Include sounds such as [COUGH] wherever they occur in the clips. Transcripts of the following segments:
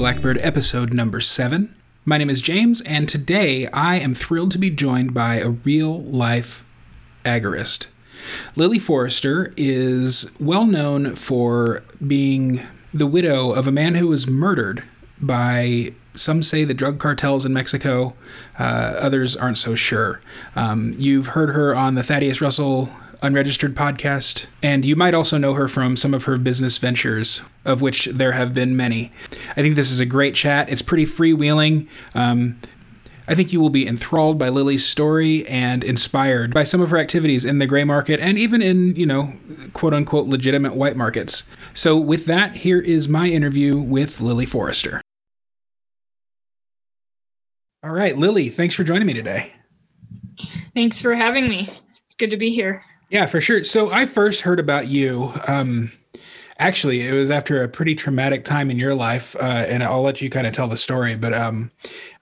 Blackbird episode number seven. My name is James, and today I am thrilled to be joined by a real life agorist. Lily Forrester is well known for being the widow of a man who was murdered by some say the drug cartels in Mexico, uh, others aren't so sure. Um, you've heard her on the Thaddeus Russell Unregistered podcast, and you might also know her from some of her business ventures, of which there have been many. I think this is a great chat. It's pretty freewheeling. Um, I think you will be enthralled by Lily's story and inspired by some of her activities in the gray market and even in, you know, quote unquote legitimate white markets. So, with that, here is my interview with Lily Forrester. All right, Lily, thanks for joining me today. Thanks for having me. It's good to be here. Yeah, for sure. So I first heard about you. Um, actually, it was after a pretty traumatic time in your life, uh, and I'll let you kind of tell the story. But um,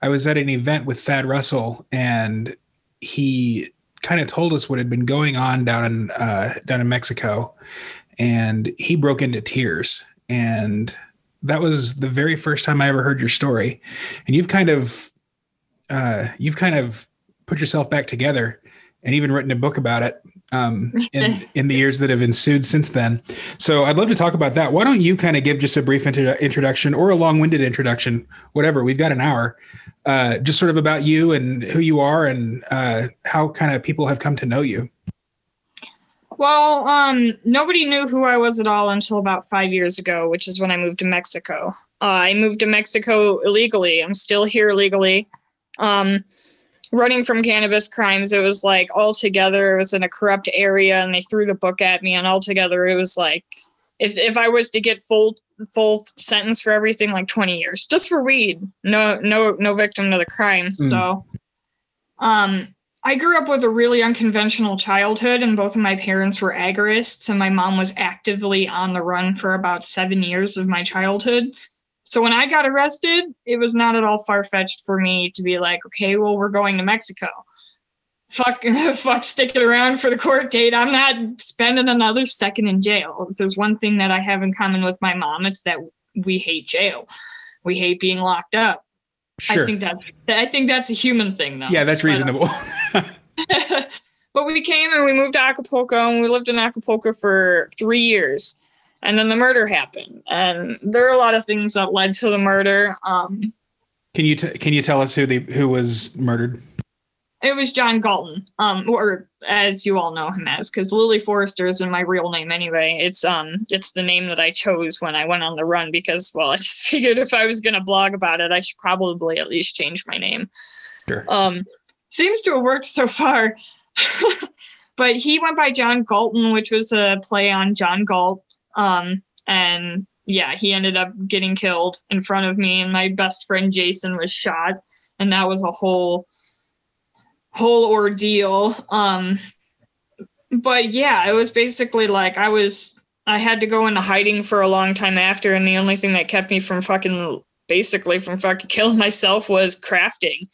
I was at an event with Thad Russell, and he kind of told us what had been going on down in uh, down in Mexico, and he broke into tears. And that was the very first time I ever heard your story. And you've kind of uh, you've kind of put yourself back together and even written a book about it um, in [LAUGHS] in the years that have ensued since then. So I'd love to talk about that. Why don't you kind of give just a brief intro- introduction or a long-winded introduction, whatever. We've got an hour, uh, just sort of about you and who you are and uh, how kind of people have come to know you. Well, um, nobody knew who I was at all until about five years ago, which is when I moved to Mexico. Uh, I moved to Mexico illegally. I'm still here illegally. Um, running from cannabis crimes it was like all together it was in a corrupt area and they threw the book at me and all together it was like if if i was to get full full sentence for everything like 20 years just for weed no no no victim to the crime mm. so um i grew up with a really unconventional childhood and both of my parents were agorists and my mom was actively on the run for about seven years of my childhood so when I got arrested, it was not at all far fetched for me to be like, okay, well, we're going to Mexico. Fuck, [LAUGHS] fuck, sticking around for the court date. I'm not spending another second in jail. If there's one thing that I have in common with my mom, it's that we hate jail. We hate being locked up. Sure. I think that's I think that's a human thing though. Yeah, that's uh, reasonable. [LAUGHS] [LAUGHS] but we came and we moved to Acapulco and we lived in Acapulco for three years and then the murder happened. And there are a lot of things that led to the murder. Um, can you t- can you tell us who the who was murdered? It was john galton um, or as you all know him as because lily forrester isn't my real name anyway. It's um it's the name that i chose when i went on the run because well [LAUGHS] i just figured if i was going to blog about it i should probably at least change my name. Sure. Um seems to have worked so far. [LAUGHS] But he went by john galton which was a play on john galt um, and yeah, he ended up getting killed in front of me, and my best friend Jason was shot, and that was a whole whole ordeal. Um, but yeah, it was basically like I was I had to go into hiding for a long time after, and the only thing that kept me from fucking basically from fucking [LAUGHS] killing myself was crafting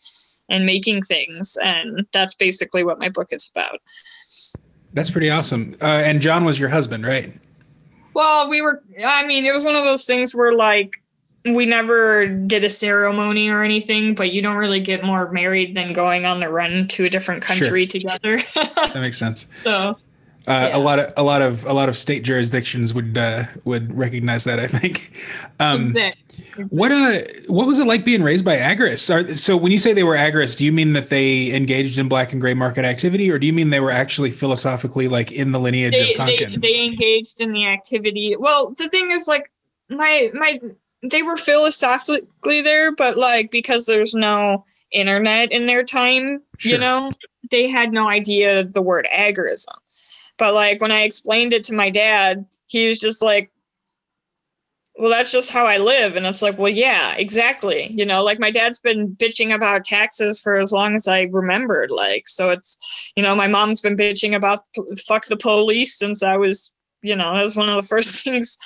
and making things, and that's basically what my book is about. That's pretty awesome. Uh, and John was your husband, right? Well, we were, I mean, it was one of those things where like we never did a ceremony or anything, but you don't really get more married than going on the run to a different country sure. together. [LAUGHS] that makes sense. So uh, yeah. a lot of a lot of a lot of state jurisdictions would uh, would recognize that. I think. [LAUGHS] Um, exactly. What uh what was it like being raised by agorists? Are, so when you say they were agorists, do you mean that they engaged in black and gray market activity, or do you mean they were actually philosophically like in the lineage they, of? They, they engaged in the activity. Well, the thing is, like my my they were philosophically there, but like because there's no internet in their time, sure. you know, they had no idea of the word agorism. But like when I explained it to my dad, he was just like, well, that's just how I live. And it's like, well, yeah, exactly. You know, like my dad's been bitching about taxes for as long as I remembered. Like, so it's, you know, my mom's been bitching about fuck the police since I was, you know, that was one of the [LAUGHS] first things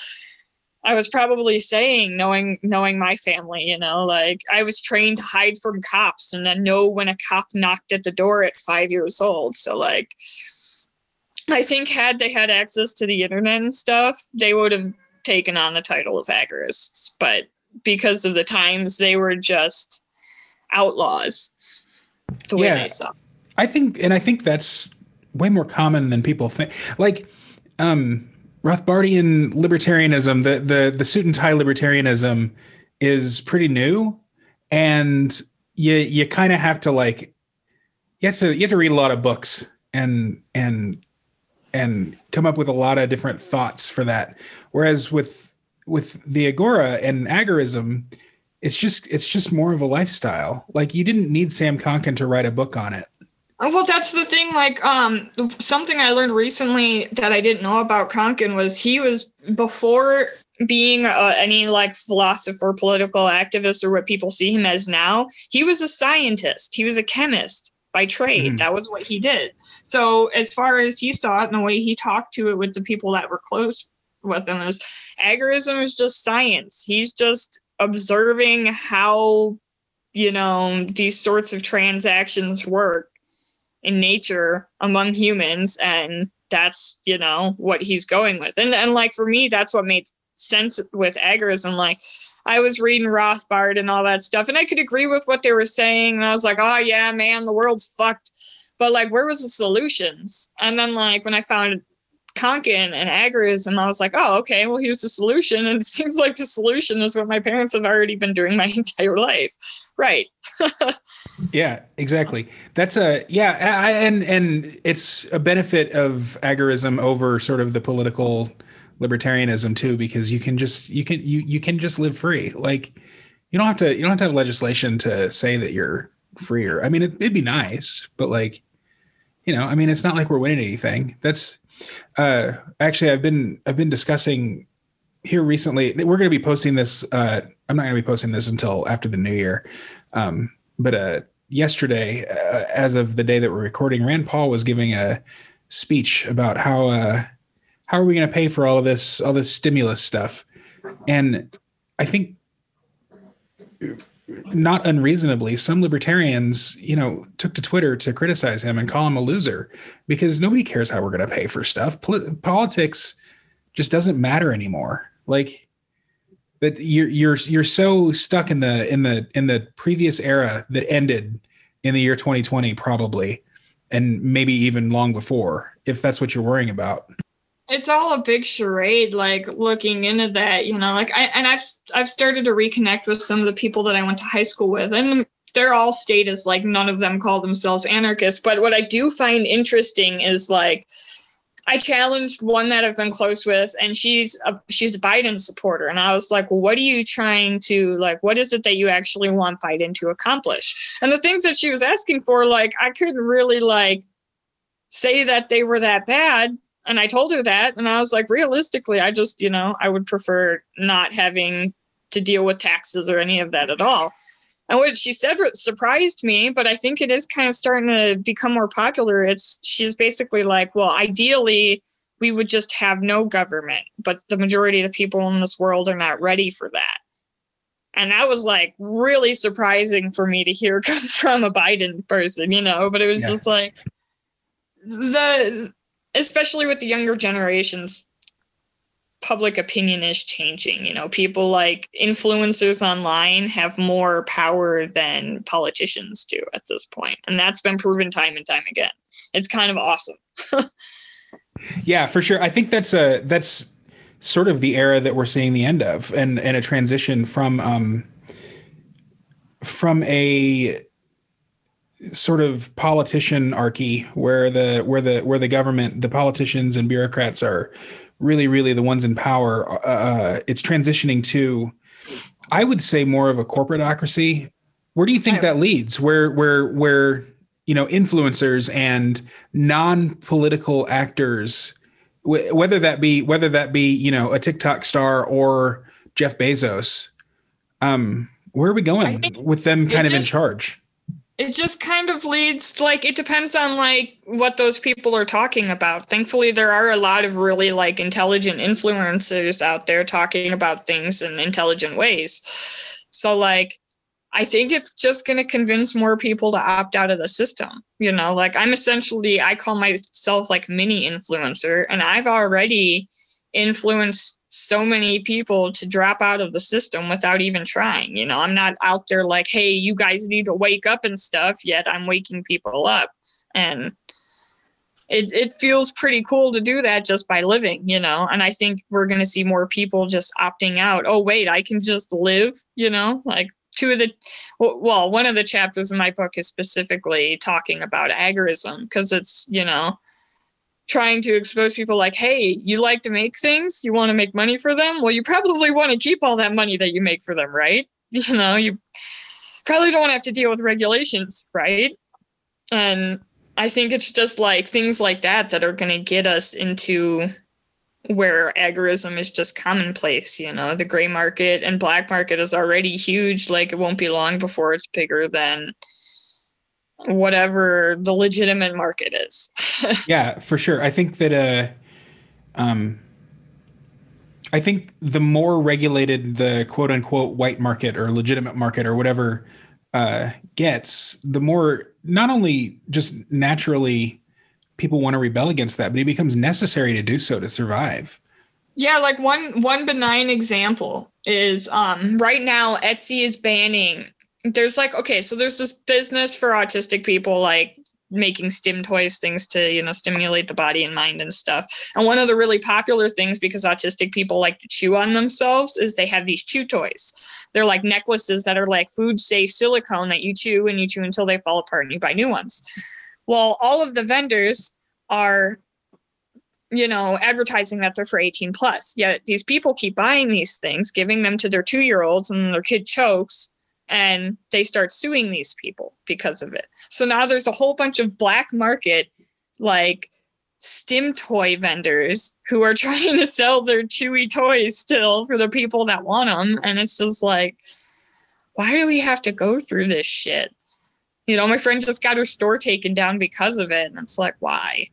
I was probably saying, knowing knowing my family, you know, like I was trained to hide from cops and then know when a cop knocked at the door at five years old. So like I think had they had access to the internet and stuff, they would have taken on the title of agorists. But because of the times they were just outlaws the way Yeah. they saw. I think, and I think that's way more common than people think. Like, um, Rothbardian libertarianism, the the the suit and tie libertarianism, is pretty new, and you you kind of have to like, you have to you have to read a lot of books and and and come up with a lot of different thoughts for that. Whereas with with the agora and agorism, it's just it's just more of a lifestyle. Like you didn't need Sam Konkin to write a book on it. Oh, Well, that's the thing. Like, um, something I learned recently that I didn't know about Konkin was he was before being uh, any like philosopher, political activist, or what people see him as now. He was a scientist. He was a chemist by trade. Mhm. That was what he did. So, as far as he saw it and the way he talked to it with the people that were close with him, is agorism is just science. He's just observing how you know these sorts of transactions work in nature among humans and that's you know what he's going with and and like for me that's what made sense with agorism like i was reading rothbard and all that stuff and i could agree with what they were saying and i was like oh yeah man the world's fucked but like where was the solutions and then like when i found Konkin and agorism, I was like, oh, okay, well, here's the solution. And it [LAUGHS] seems like the solution is what my parents have already been doing my [LAUGHS] entire life. Right. [LAUGHS] Yeah, exactly. That's a yeah, I, and and it's a benefit of agorism over sort of the political libertarianism too, because you can just you can you you can just live free. Like you don't have to you don't have to have legislation to say that you're freer. I mean, it, it'd be nice, but like you know, I mean, it's not like we're winning anything. That's uh actually I've been I've been discussing here recently. We're going to be posting this. Uh, I'm not going to be posting this until after the new year. Um, but uh, yesterday, uh, as of the day that we're recording, Rand Paul was giving a speech about how uh, how are we going to pay for all of this all this stimulus stuff, and I think not unreasonably, some libertarians, you know, took to Twitter to criticize him and call him a loser because nobody cares how we're going to pay for stuff. Pol- politics just doesn't matter anymore. Like that you're you're you're so stuck in the in the in the previous era that ended in the year 2020 probably and maybe even long before if that's what you're worrying about. It's all a big charade like looking into that you know like i and i've i've started to reconnect with some of the people that i went to high school with and they're all status like none of them call themselves anarchists but what i do find interesting is like i challenged one that i've been close with and she's a she's a biden supporter and i was like well what are you trying to like what is it that you actually want biden to accomplish? And the things that she was asking for like i couldn't really like say that they were that bad and I told her that, and I was like, realistically, I just, you know, I would prefer not having to deal with taxes or any of that at all. And what she said surprised me, but I think it is kind of starting to become more popular. It's she's basically like, well, ideally, we would just have no government, but the majority of the people in this world are not ready for that. And that was like really surprising for me to hear come [LAUGHS] from a Biden person, you know, but it was Yeah. just like the especially with the younger generations public opinion is changing you know people like influencers online have more power than politicians do at this point and that's been proven time and time again it's kind of awesome [LAUGHS] Yeah, for sure. I think that's a that's sort of the era that we're seeing the end of and and a transition from um from a sort of politician archy where the where the where the government the politicians and bureaucrats are really really the ones in power uh it's transitioning to i would say more of a corporateocracy where do you think that leads? Where where where you know influencers and non-political actors wh- whether that be whether that be you know a tiktok star or jeff bezos um where are we going think with them kind of in charge it just kind of leads like it depends on like what those people are talking about. Thankfully there are a lot of really like intelligent influencers out there talking about things in intelligent ways. So like i think it's just going to convince more people to opt out of the system you know? Like i'm essentially i call myself like mini influencer and i've already influenced so many people to drop out of the system without even trying. You know, I'm not out there like, hey, you guys need to wake up and stuff, yet I'm waking people up. And it, it feels pretty cool to do that just by living, you know. And I think we're going to see more people just opting out. Oh, wait, I can just live, you know, like two of the well one of the chapters in my book is specifically talking about agorism because it's you know trying to expose people like hey you like to make things you want to make money for them? Well you probably want to keep all that money that you make for them right? [LAUGHS] You know you probably don't have to deal with regulations right? And i think it's just like things like that that are going to get us into where agorism is just commonplace you know? The gray market and black market is already huge like it won't be long before it's bigger than whatever the legitimate market is [LAUGHS] yeah for sure i think that uh um i think the more regulated the quote unquote white market or legitimate market or whatever uh gets the more not only just naturally people want to rebel against that, but it becomes necessary to do so to survive. Yeah, like one one benign example is um right now Etsy is banning there's like okay, so there's this business for autistic people like making stim toys things to you know stimulate the body and mind and stuff. And one of the really popular things because autistic people like to chew on themselves is they have these chew toys. They're like necklaces that are like food safe silicone that you chew and you chew until they fall apart and you buy new ones. Well, all of the vendors are you know advertising that they're for 18 plus yet these people keep buying these things giving them to their two year olds and their kid chokes and they start suing these people because of it so now there's a whole bunch of black market like stim toy vendors who are [LAUGHS] trying to sell their chewy toys still for the people that want them and it's just like why do we have to go through this shit you know, my friend just got her store taken down because of it. And it's like, why?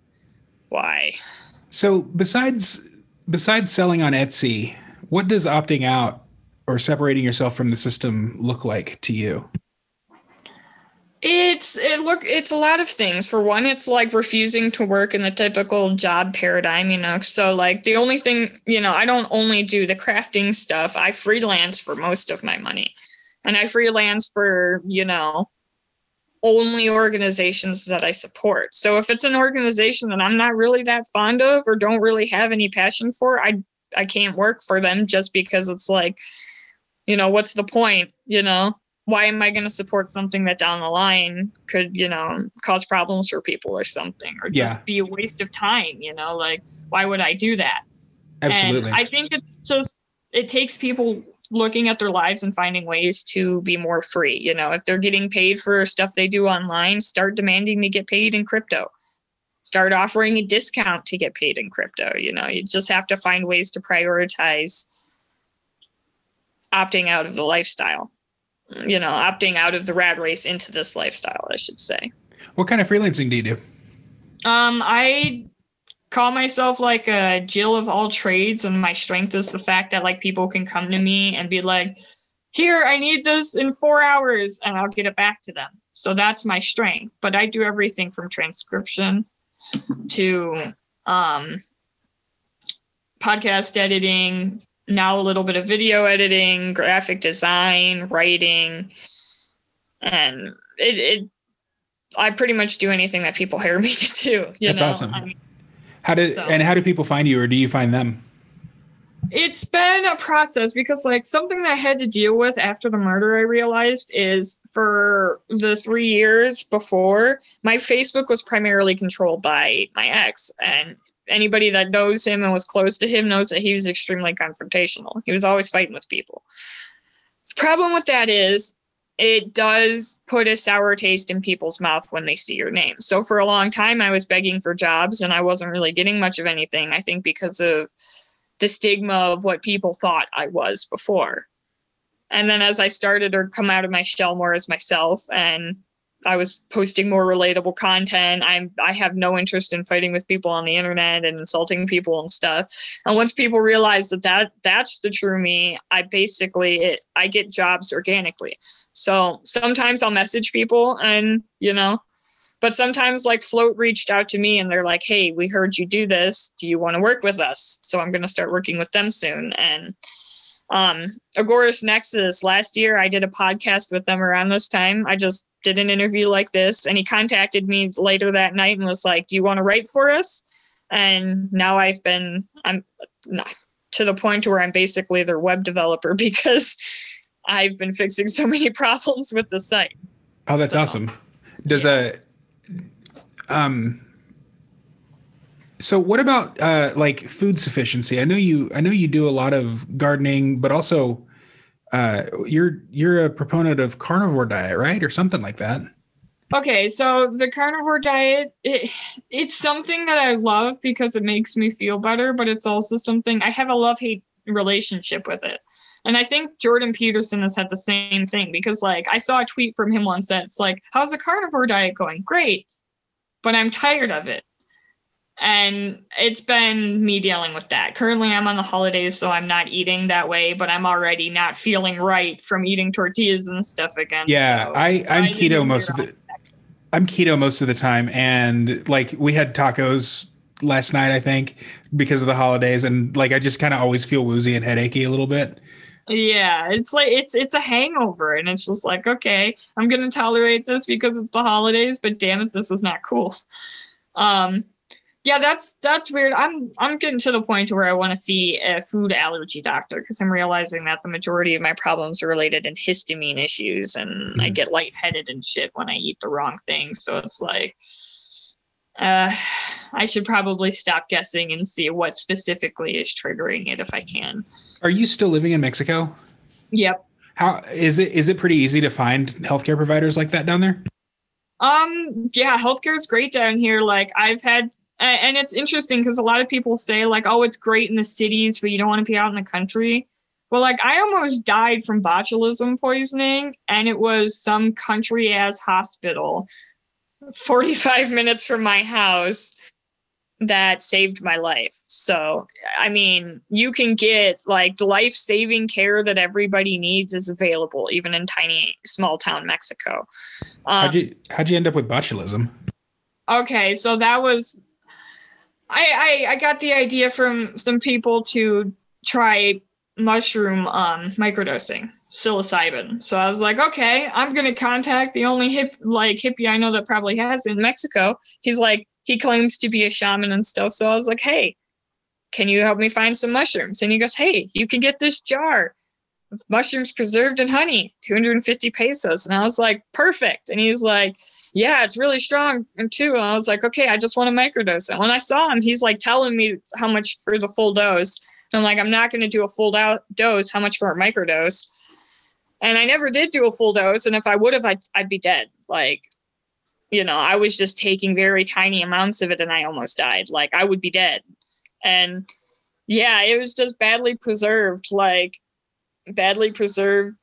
Why? So besides besides selling on Etsy, what does opting out or separating yourself from the system look like to you? It's it look it's a lot of things. For one, it's like refusing to work in the typical job paradigm, you know. So like the only thing, you know, I don't only do the crafting stuff. I freelance for most of my money. And I freelance for, you know, only organizations that I support. So if it's an organization that I'm not really that fond of or don't really have any passion for, I I can't work for them just because it's like, you know, what's the point? You know, why am I going to support something that down the line could, you know, cause problems for people or something or just yeah. be a waste of time, you know, like why would I do that? Absolutely. And I think it's just it takes people looking at their lives and finding ways to be more free. You know, if they're getting paid for stuff they do online, start demanding to get paid in crypto. Start offering a discount to get paid in crypto. You know, you just have to find ways to prioritize opting out of the lifestyle. You know, opting out of the rat race into this lifestyle, I should say. What kind of freelancing do you do? Um, I call myself like a Jill of all trades, and my strength is the fact that like people can come to me and be like, "Here, I need this in four hours," and I'll get it back to them. So that's my strength. But I do everything from transcription to um, podcast editing, now a little bit of video editing, graphic design, writing, and it, it I pretty much do anything that people [LAUGHS] hire me to do. That's know? awesome. I mean, how do so. and how do people find you, or do you find them? It's been a process because, like, something that I had to deal with after the murder, I realized is for the three years before, my Facebook was primarily controlled by my ex, and anybody that knows him and was close to him knows that he was extremely confrontational. He was always fighting with people. The problem with that is it does put a sour taste in people's mouth when they see your name. So for a long time, I was begging for jobs and I wasn't really getting much of anything. I think because of the stigma of what people thought I was before. And then as I started to come out of my shell more as myself and I was posting more relatable content. I'm I have no interest in fighting with people on the internet and insulting people and stuff. And once people realize that, that that's the true me, I basically it, I get jobs organically. So sometimes I'll message people and you know but sometimes like float reached out to me and they're like hey we heard you do this do you want to work with us so i'm going to start working with them soon and um agorist nexus last year i did a podcast with them around this time. I just did an interview like this and he contacted me later that night and was like do you want to write for us? And now i've been i'm not to the point where i'm basically their web developer [LAUGHS] because i've been fixing so many [LAUGHS] problems with the site. Oh, that's So, awesome. Does a um so what about uh like food sufficiency? I know you I know you do a lot of gardening, but also uh you're you're a proponent of carnivore diet, right? Or something like that. Okay, so the carnivore diet, it, it's something that I love because it makes me feel better, but it's also something I have a love hate relationship with it. And I think Jordan Peterson has had the same thing because, like, I saw a tweet from him once that's like, How's the carnivore diet going? Great, but I'm tired of it. And it's been me dealing with that. Currently, I'm on the holidays, so I'm not eating that way, but I'm already not feeling right from eating tortillas and stuff again. Yeah, so I I'm I keto most of the I'm keto most of the time and like we had tacos last night I think because of the holidays and like I just kind of always feel woozy and headachy a little bit. Yeah, it's like it's it's a hangover, and it's just like okay, I'm gonna tolerate this because it's the holidays, but damn it, this is not cool. Um, yeah, that's that's weird. I'm I'm getting to the point where I want to see a food allergy doctor because I'm realizing that the majority of my problems are related in histamine issues, and I Mhm. get lightheaded and shit when I eat the wrong thing. So it's like, uh, I should probably stop guessing and see what specifically is triggering it if I can. Are you still living in Mexico? Yep. How is it is it pretty easy to find healthcare providers like that down there? Um, yeah, healthcare is great down here. Like I've had, a- and it's interesting because a lot of people say like, oh, it's great in the cities, but you don't want to be out in the country. Well, like I almost died from botulism poisoning, and it was some country ass hospital, 45 minutes from my house, that saved my life. So, I mean, you can get like the life saving care that everybody needs is available, even in tiny, small town Mexico. Um, How'd you how'd you end up with botulism? Okay, so that was I, I I got the idea from some people to try mushroom um microdosing psilocybin. So I was like, okay, I'm gonna contact the only hip like hippie I know that probably has in Mexico. He's like, he claims to be a shaman and stuff. So I was like, hey, can you help me find some mushrooms? And he goes, hey, you can get this jar mushrooms preserved in honey, 250 pesos. And I was like, perfect. And he's like, yeah, it's really strong and too. And I was like, okay, I just want a microdose. And when I saw him, he's like telling me how much for the full dose. And I'm like, I'm not going to do a full do- dose. How much for a microdose? And I never did do a full dose. And if I would have, I'd, I'd be dead. Like, you know, I was just taking very tiny amounts of it and I almost died. Like, I would be dead. And yeah, it was just badly preserved, like, badly preserved.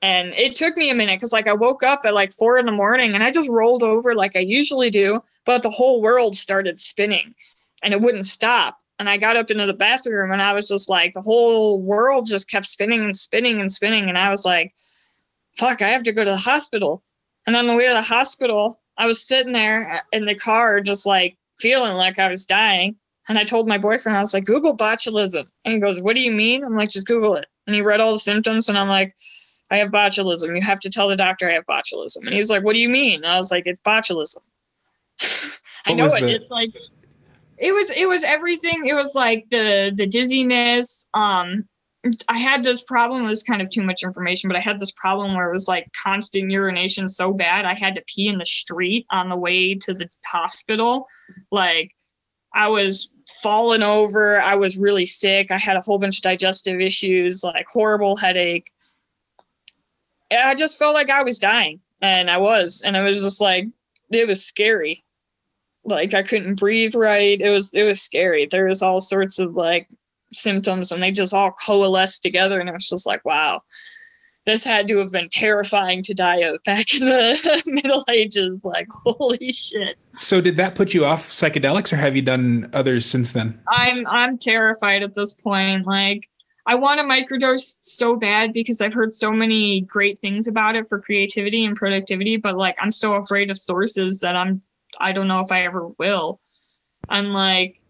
And it took me a minute because like i woke up at like four in the morning and i just rolled over like i usually do but the whole world started spinning and it wouldn't stop. And i got up into the bathroom and i was just like the whole world just kept spinning and spinning and spinning. And i was like fuck i have to go to the hospital. And on the way to the hospital i was sitting there in the car just like feeling like i was dying. And i told my boyfriend i was like google botulism. And he goes what do you mean? I'm like just google it and he read all the symptoms and i'm like I have botulism. You have to tell the doctor I have botulism. And he's like, What do you mean? And I was like, It's botulism. [LAUGHS] I know it. the- It's like it was it was everything. It was like the the dizziness. Um I had this problem, it was kind of too much information, but I had this problem where it was like constant urination so bad I had to pee in the street on the way to the hospital. Like I was falling over. I was really sick. I had a whole bunch of digestive issues, like horrible headache. And I just felt like I was dying, and I was, and it was just like it was scary. Like I couldn't breathe right. It was it was scary. There was all sorts of like symptoms, and they just all coalesced together, and it was just like wow. This had to have been terrifying to die of back in the [LAUGHS] Middle Ages. Like, holy shit. So did that put you off psychedelics or have you done others since then? I'm I'm terrified at this point. Like I want a microdose so bad because I've heard so many great things about it for creativity and productivity, but like I'm so afraid of sources that I'm I don't know if I ever will. And like,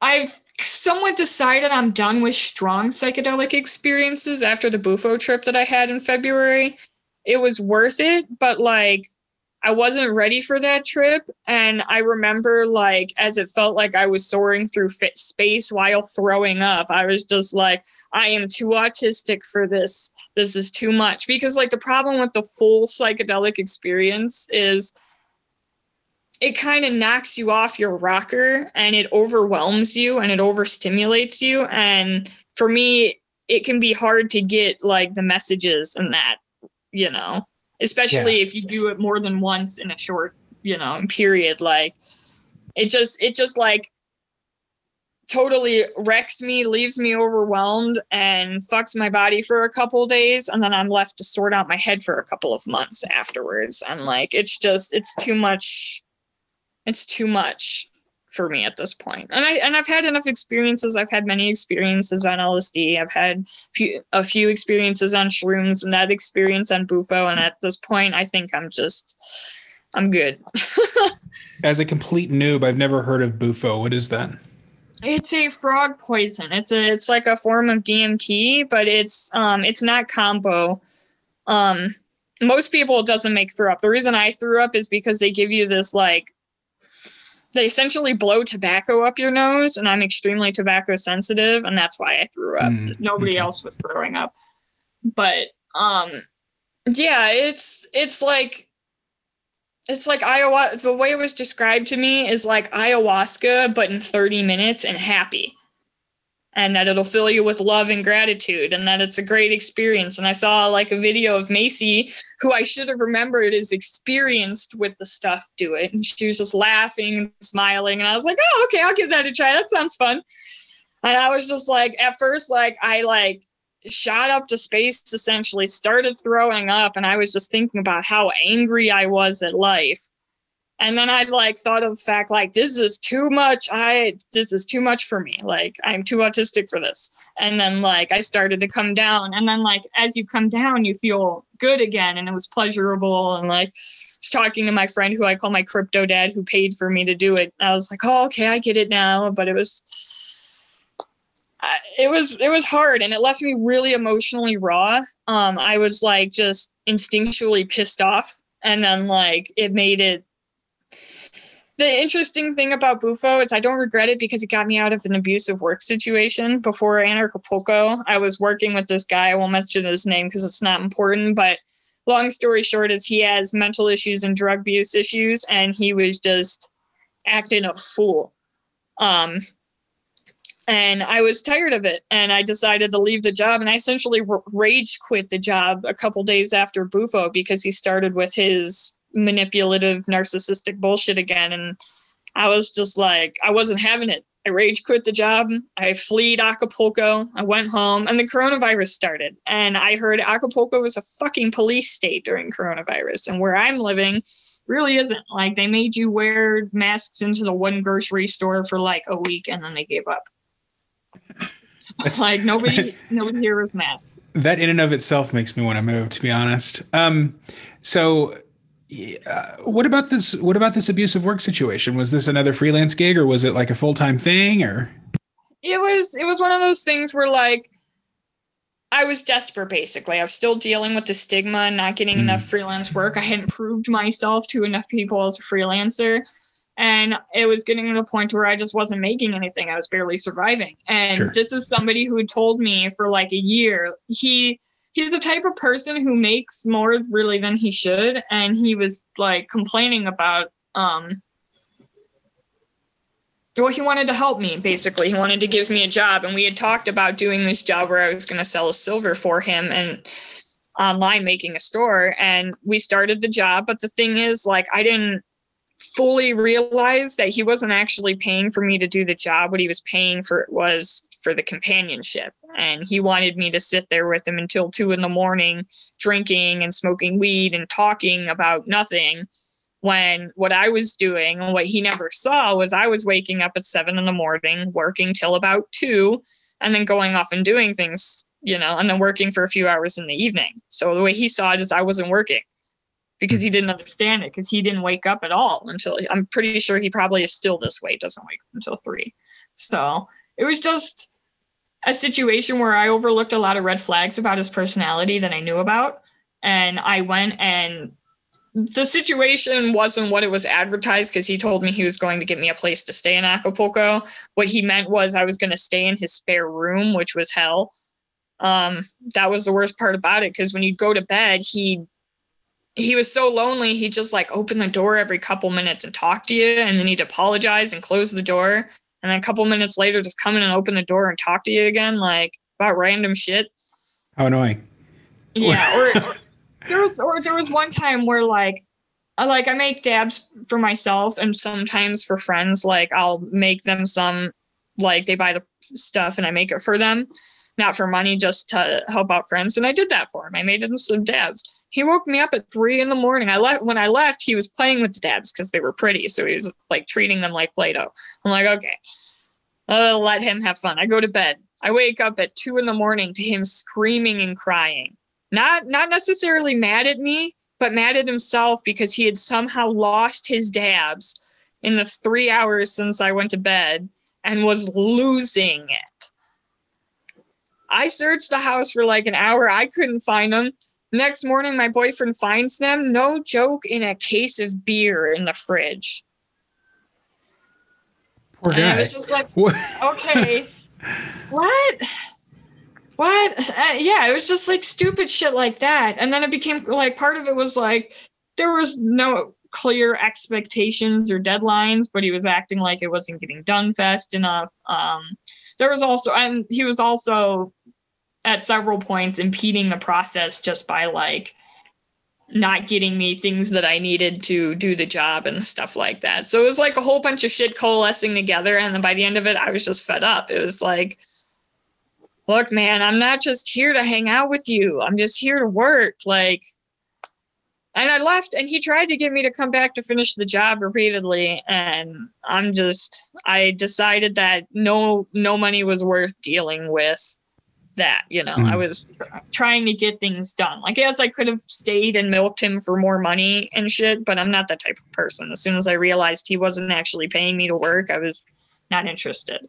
I've somewhat decided I'm done with strong psychedelic experiences after the Bufo trip that I had in February. It was worth it, but like I wasn't ready for that trip. And I remember, like, as it felt like I was soaring through space while throwing up, I was just like, I am too autistic for this. This is too much. Because, like, the problem with the full psychedelic experience is it kind of knocks you off your rocker and it overwhelms you and it overstimulates you. And for me, it can be hard to get, like, the messages and that, you know? especially yeah. if you do it more than once in a short you know period like it just it just like totally wrecks me leaves me overwhelmed and fucks my body for a couple days and then i'm left to sort out my head for a couple of months afterwards and like it's just it's too much it's too much for me at this point. And I and I've had enough experiences. I've had many experiences on LSD. I've had few, a few experiences on shrooms and that experience on Bufo. And at this point, I think I'm just I'm good. [LAUGHS] As a complete noob, I've never heard of Bufo. What is that? It's a frog poison. It's a it's like a form of DMT, but it's um it's not Kambo. Um most people it doesn't make throw up. The reason I threw up is because they give you this like they essentially blow tobacco up your nose, and I'm extremely tobacco sensitive, and that's why I threw up. Mm, Nobody okay. else was throwing up, but um, yeah, it's it's like it's like ayahuasca. The way it was described to me is like ayahuasca, but in 30 minutes and happy and that it'll fill you with love and gratitude and that it's a great experience. And I saw like a video of Macy, who I should have remembered is experienced with the stuff, do it. And she was just laughing and smiling. And I was like, oh, okay, I'll give that a try. That sounds fun. And I was just like, at first, like, I like shot up to space, essentially started throwing up. And I was just thinking about how angry I was at life and then I like thought of the fact like this is too much. I this is too much for me. Like I'm too autistic for this. And then like I started to come down. And then like as you come down, you feel good again, and it was pleasurable. And like talking to my friend who I call my crypto dad, who paid for me to do it. I was like, oh okay, I get it now. But it was it was it was hard and it left me really emotionally raw um i was like just instinctually pissed off and then like it made it the interesting thing about Bufo is I don't regret it because it got me out of an abusive work situation. Before Anarchapulco, I was working with this guy. I won't mention his name because it's not important, but long story short is he has mental issues and drug abuse issues and he was just acting a fool. Um, and I was tired of it and I decided to leave the job and I essentially rage quit the job a couple days after Bufo because he started with his manipulative, narcissistic bullshit again. And I was just like, I wasn't having it. I rage quit the job. I fled Acapulco. I went home and the coronavirus started. And I heard Acapulco was a fucking police state during coronavirus. And where I'm living really isn't. Like they made you wear masks into the one grocery store for like a week and then they gave up. like nobody [LAUGHS] nobody here was masks. That in and of itself makes me want to move, to be honest. Um so uh, what about this? What about this abusive work situation? Was this another freelance gig, or was it like a full time thing, or? It was. It was one of those things where, like, I was desperate. Basically, I was still dealing with the stigma and not getting mm. enough freelance work. I hadn't proved myself to enough people as a freelancer, and it was getting to the point where I just wasn't making anything. I was barely surviving. And sure. this is somebody who told me for like a year he he's the type of person who makes more really than he should and he was like complaining about um well he wanted to help me basically. He wanted to give me a job and we had talked about doing this job where i was going to sell silver for him and online making a store and we started the job but the thing is like i didn't fully realize that he wasn't actually paying for me to do the job. What he was paying for was for the companionship and he wanted me to sit there with him until two in the morning drinking and smoking weed and talking about nothing when what i was doing and what he never saw was i was waking up at seven in the morning working till about two and then going off and doing things you know and then working for a few hours in the evening so the way he saw it is i wasn't working because he didn't understand it because he didn't wake up at all until I'm pretty sure he probably is still this way, doesn't wake up until three. So it was just a situation where I overlooked a lot of red flags about his personality that I knew about. And I went and the situation wasn't what it was advertised because he told me he was going to get me a place to stay in Acapulco. What he meant was I was going to stay in his spare room, which was hell. Um, that was the worst part about it because when you'd go to bed, he he was so lonely. He'd just like open the door every couple minutes and talk to you, and then he'd apologize and close the door, and then a couple minutes later, just come in and open the door and talk to you again, like about random shit. How annoying! Yeah, [LAUGHS] or, or there was or there was one time where like I like I make dabs for myself and sometimes for friends. Like I'll make them some like they buy the stuff and I make it for them, not for money, just to help out friends. And I did that for him. I made him some dabs. He woke me up at three in the morning. I left when I left, he was playing with the dabs because they were pretty. So he was like treating them like Play-Doh. I'm like, okay. I'll let him have fun. I go to bed. I wake up at two in the morning to him screaming and crying. Not not necessarily mad at me, but mad at himself because he had somehow lost his dabs in the three hours since I went to bed and was losing it. I searched the house for like an hour. I couldn't find them. Next morning, my boyfriend finds them, no joke, in a case of beer in the fridge. Poor guy. And I was just like, okay, [LAUGHS] what? What? Uh, yeah, it was just like stupid shit like that. And then it became like part of it was like there was no clear expectations or deadlines, but he was acting like it wasn't getting done fast enough. Um, there was also, and he was also at several points impeding the process just by like not getting me things that I needed to do the job and stuff like that. So it was like a whole bunch of shit coalescing together. And then by the end of it, I was just fed up. It was like, look, man, I'm not just here to hang out with you. I'm just here to work. Like, and I left, and he tried to get me to come back to finish the job repeatedly. And I'm just, I decided that no, no money was worth dealing with that. You know, mm. I was trying to get things done. Like, yes, I could have stayed and milked him for more money and shit, but I'm not that type of person. As soon as I realized he wasn't actually paying me to work, I was not interested.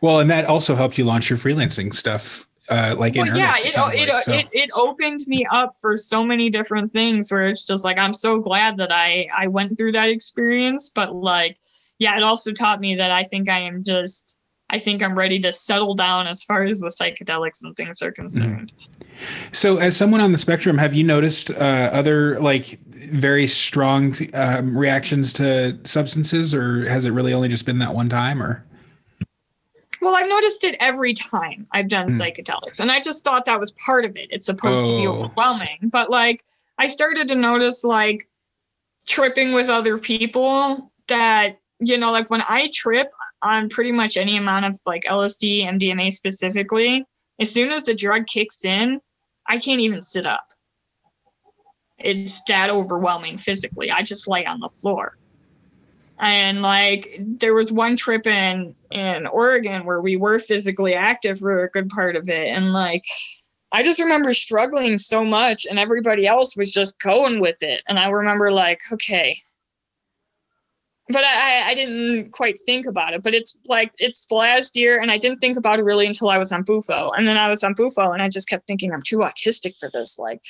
Well, and that also helped you launch your freelancing stuff uh, like well, yeah, it, it, like, so. it, it opened me up for so many different things where it's just like I'm so glad that I I went through that experience, but like yeah, it also taught me that I think I am just I think I'm ready to settle down as far as the psychedelics and things are concerned. Mm-hmm. So, as someone on the spectrum, have you noticed uh, other like very strong um, reactions to substances, or has it really only just been that one time? Or well, I've noticed it every time I've done mm. psychedelics, and I just thought that was part of it. It's supposed oh. to be oh. overwhelming, but like I started to notice like tripping with other people that you know, like when I trip on pretty much any amount of like LSD, MDMA specifically, as soon as the drug kicks in, I can't even sit up. It's that overwhelming physically. I just lay on the floor and like there was one trip in in Oregon where we were physically active for a good part of it and like I just remember struggling so much and everybody else was just going with it and I remember like okay but I, I didn't quite think about it. But it's like it's last year, and I didn't think about it really until I was on Bufo. And then I was on Bufo, and I just kept thinking, I'm too autistic for this. Like,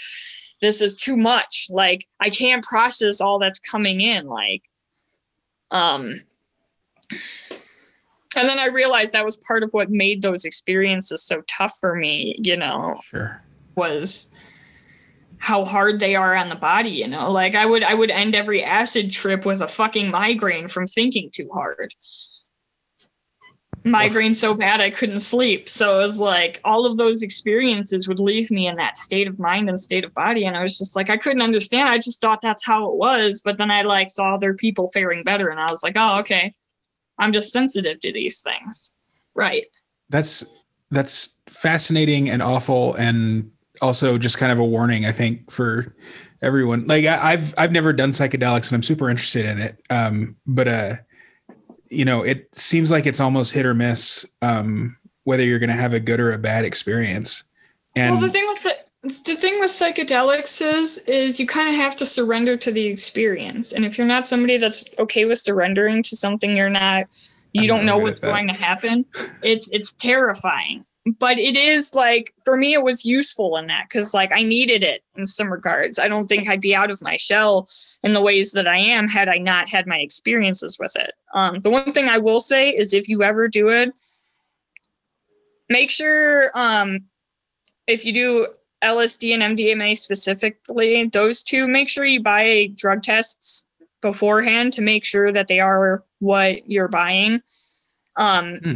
this is too much. Like, I can't process all that's coming in. Like, um, and then I realized that was part of what made those experiences so tough for me, you know. Sure. Was how hard they are on the body, you know. Like I would I would end every acid trip with a fucking migraine from thinking too hard migraine so bad I couldn't sleep. So it was like all of those experiences would leave me in that state of mind and state of body. And I was just like, I couldn't understand. I just thought that's how it was. But then I like saw other people faring better and I was like, oh, okay. I'm just sensitive to these things. Right. That's that's fascinating and awful and also just kind of a warning, I think, for everyone. Like I, have I've never done psychedelics and I'm super interested in it. Um, but uh you know, it seems like it's almost hit or miss um, whether you're going to have a good or a bad experience. And well, the thing with the the thing with psychedelics is is you kind of have to surrender to the experience. And if you're not somebody that's okay with surrendering to something you're not you I'm don't know what's going to happen [LAUGHS] it's it's terrifying. But it is like for me it was useful in that because like i needed it in some regards. I don't think i'd be out of my shell in the ways that i am had i not had my experiences with it. Um, the one thing i will say is if you ever do it make sure um, if you do lsd and mdma specifically those two make sure you buy drug tests beforehand to make sure that they are what you're buying. Um, Hmm.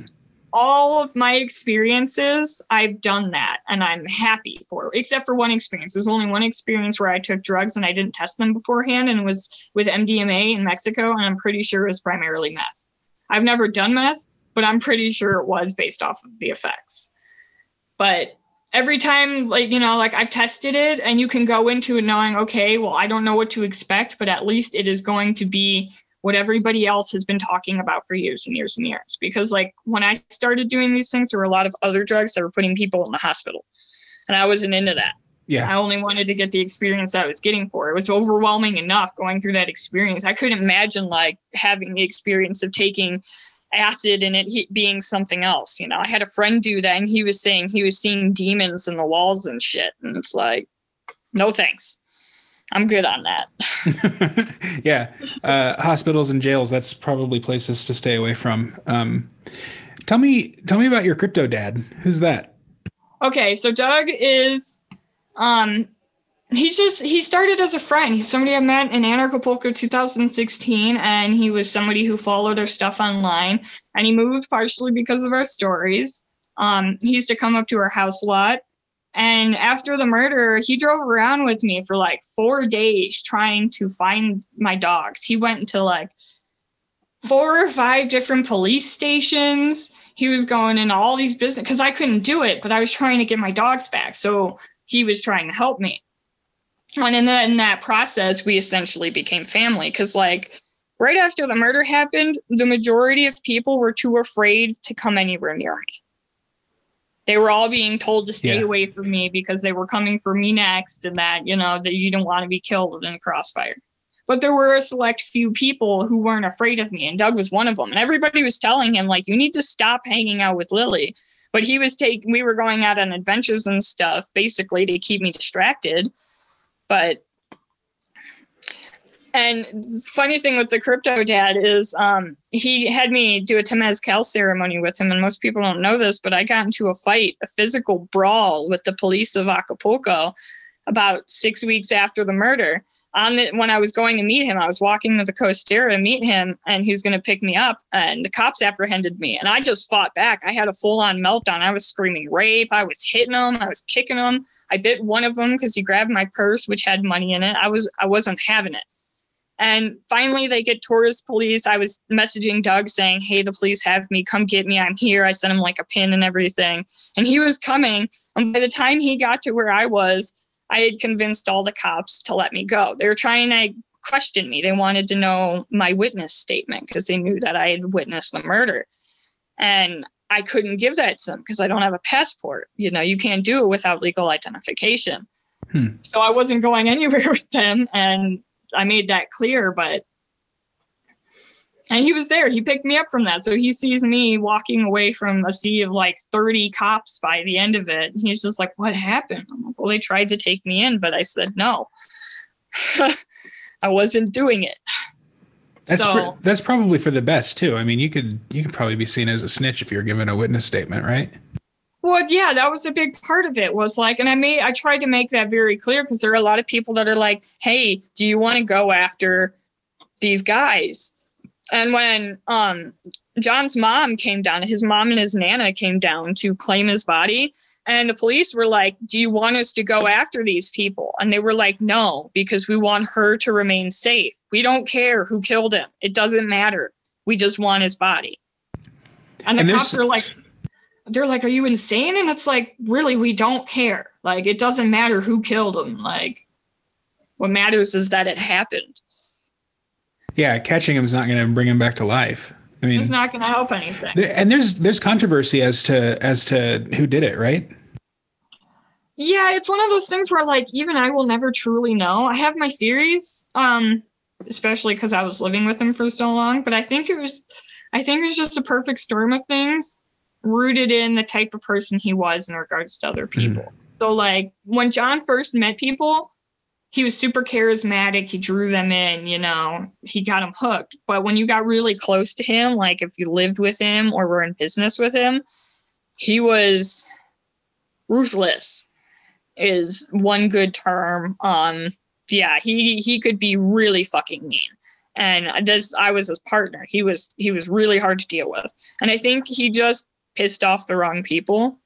all of my experiences i've done that and i'm happy for except for one experience. There's only one experience where i took drugs and i didn't test them beforehand and it was with mdma in mexico and i'm pretty sure it was primarily meth. I've never done meth but i'm pretty sure it was based off of the effects. But every time like you know like i've tested it and you can go into it knowing okay well i don't know what to expect but at least it is going to be what everybody else has been talking about for years and years and years. Because like when i started doing these things there were a lot of other drugs that were putting people in the hospital. And i wasn't into that. Yeah. i only wanted to get the experience i was getting for it. Was overwhelming enough going through that experience. I couldn't imagine like having the experience of taking acid and it being something else you know i had a friend do that and he was saying he was seeing demons in the walls and shit and it's like no thanks i'm good on that [LAUGHS] [LAUGHS] yeah. Uh, hospitals and jails, that's probably places to stay away from. Um, tell me tell me about your crypto dad. Who's that? Okay, so Doug is um he's just he started as a friend. He's somebody I met in Anarchapulco 2016 and he was somebody who followed our stuff online and he moved partially because of our stories. Um he used to come up to our house a lot and after the murder, he drove around with me for like 4 days trying to find my dogs. He went to like four or five different police stations he was going in all these business because I couldn't do it, but I was trying to get my dogs back. So he was trying to help me. And in that, in that process, we essentially became family because, like, right after the murder happened, the majority of people were too afraid to come anywhere near me. They were all being told to stay Yeah. away from me because they were coming for me next and that, you know, that you don't want to be killed in a crossfire. But there were a select few people who weren't afraid of me, and Doug was one of them. And everybody was telling him, like, you need to stop hanging out with Lily. But he was taking, we were going out on adventures and stuff, basically to keep me distracted. But, and funny thing with the crypto dad is um, he had me do a Temazcal ceremony with him. And most people don't know this, but I got into a fight, a physical brawl with the police of Acapulco about six weeks after the murder on the, when I was going to meet him, I was walking to the Costera to meet him, and he was going to pick me up. And the cops apprehended me, and I just fought back. I had a full on meltdown. I was screaming rape. I was hitting him. I was kicking him. I bit one of them because he grabbed my purse, which had money in it. I was I wasn't having it. And finally, they get tourist police. I was messaging Doug saying, "Hey, the police have me. Come get me. I'm here." I sent him like a pin and everything, and he was coming. And by the time he got to where I was, I had convinced all the cops to let me go. They were trying to question me. They wanted to know my witness statement because they knew that I had witnessed the murder. And I couldn't give that to them because I don't have a passport. You know, you can't do it without legal identification. Hmm. So I wasn't going [LAUGHS] anywhere with them. And I made that clear, but and he was there. He picked me up from that. So he sees me walking away from a sea of like 30 cops by the end of it. He's just like, What happened? I'm like, Well, they tried to take me in, but I said no. [LAUGHS] I wasn't doing it. That's So- pr- that's probably for the best too. I mean, you could you could probably be seen as a snitch if you're given a witness statement, right? Well, yeah, that was a big part of it. Was like, and I made, I tried to make that very clear because there are a lot of people that are like, "Hey, do you want to go after these guys?" And when um John's mom came down, his mom and his nana came down to claim his body, and the police were like, "Do you want us to go after these people?" And they were like, "No, because we want her to remain safe. We don't care who killed him. It doesn't matter. We just want his body." And the And cops are like, they're like, "Are you insane?" And it's like, really, we don't care. Like, it doesn't matter who killed him. Like, what matters is that it happened. Yeah, catching him is not going to bring him back to life. I mean, It's not going to help anything. there- and there's there's controversy as to as to who did it, right? Yeah, it's one of those things where like even I will never truly know. I have my theories, um, especially because I was living with him for so long. But I think it was, I think it was just a perfect storm of things, rooted in the type of person he was in regards to other people. Mm. So like when John first met people, he was super charismatic. He drew them in, you know, he got them hooked. But when you got really close to him, like if you lived with him or were in business with him, he was ruthless is one good term. Um, yeah, he he could be really fucking mean. And this, I was his partner. He was he was really hard to deal with, and I think he just pissed off the wrong people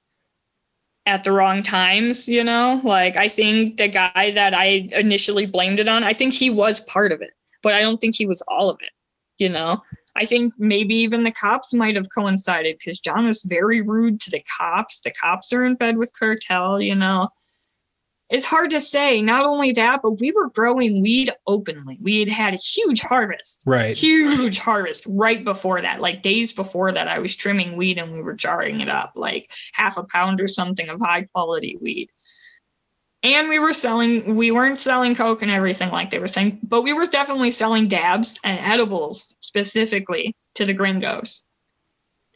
at the wrong times. You know, like I think the guy that I initially blamed it on, I think he was part of it, but I don't think he was all of it. You know, I think maybe even the cops might have coincided because John was very rude to the cops. The cops are in bed with cartel. You know, it's hard to say. Not only that, but we were growing weed openly. We had had a huge harvest. Right. Huge harvest right before that. Like days before that, I was trimming weed and we were jarring it up like half a pound or something of high quality weed. And we were selling, we weren't selling Coke and everything like they were saying, but we were definitely selling dabs and edibles specifically to the gringos.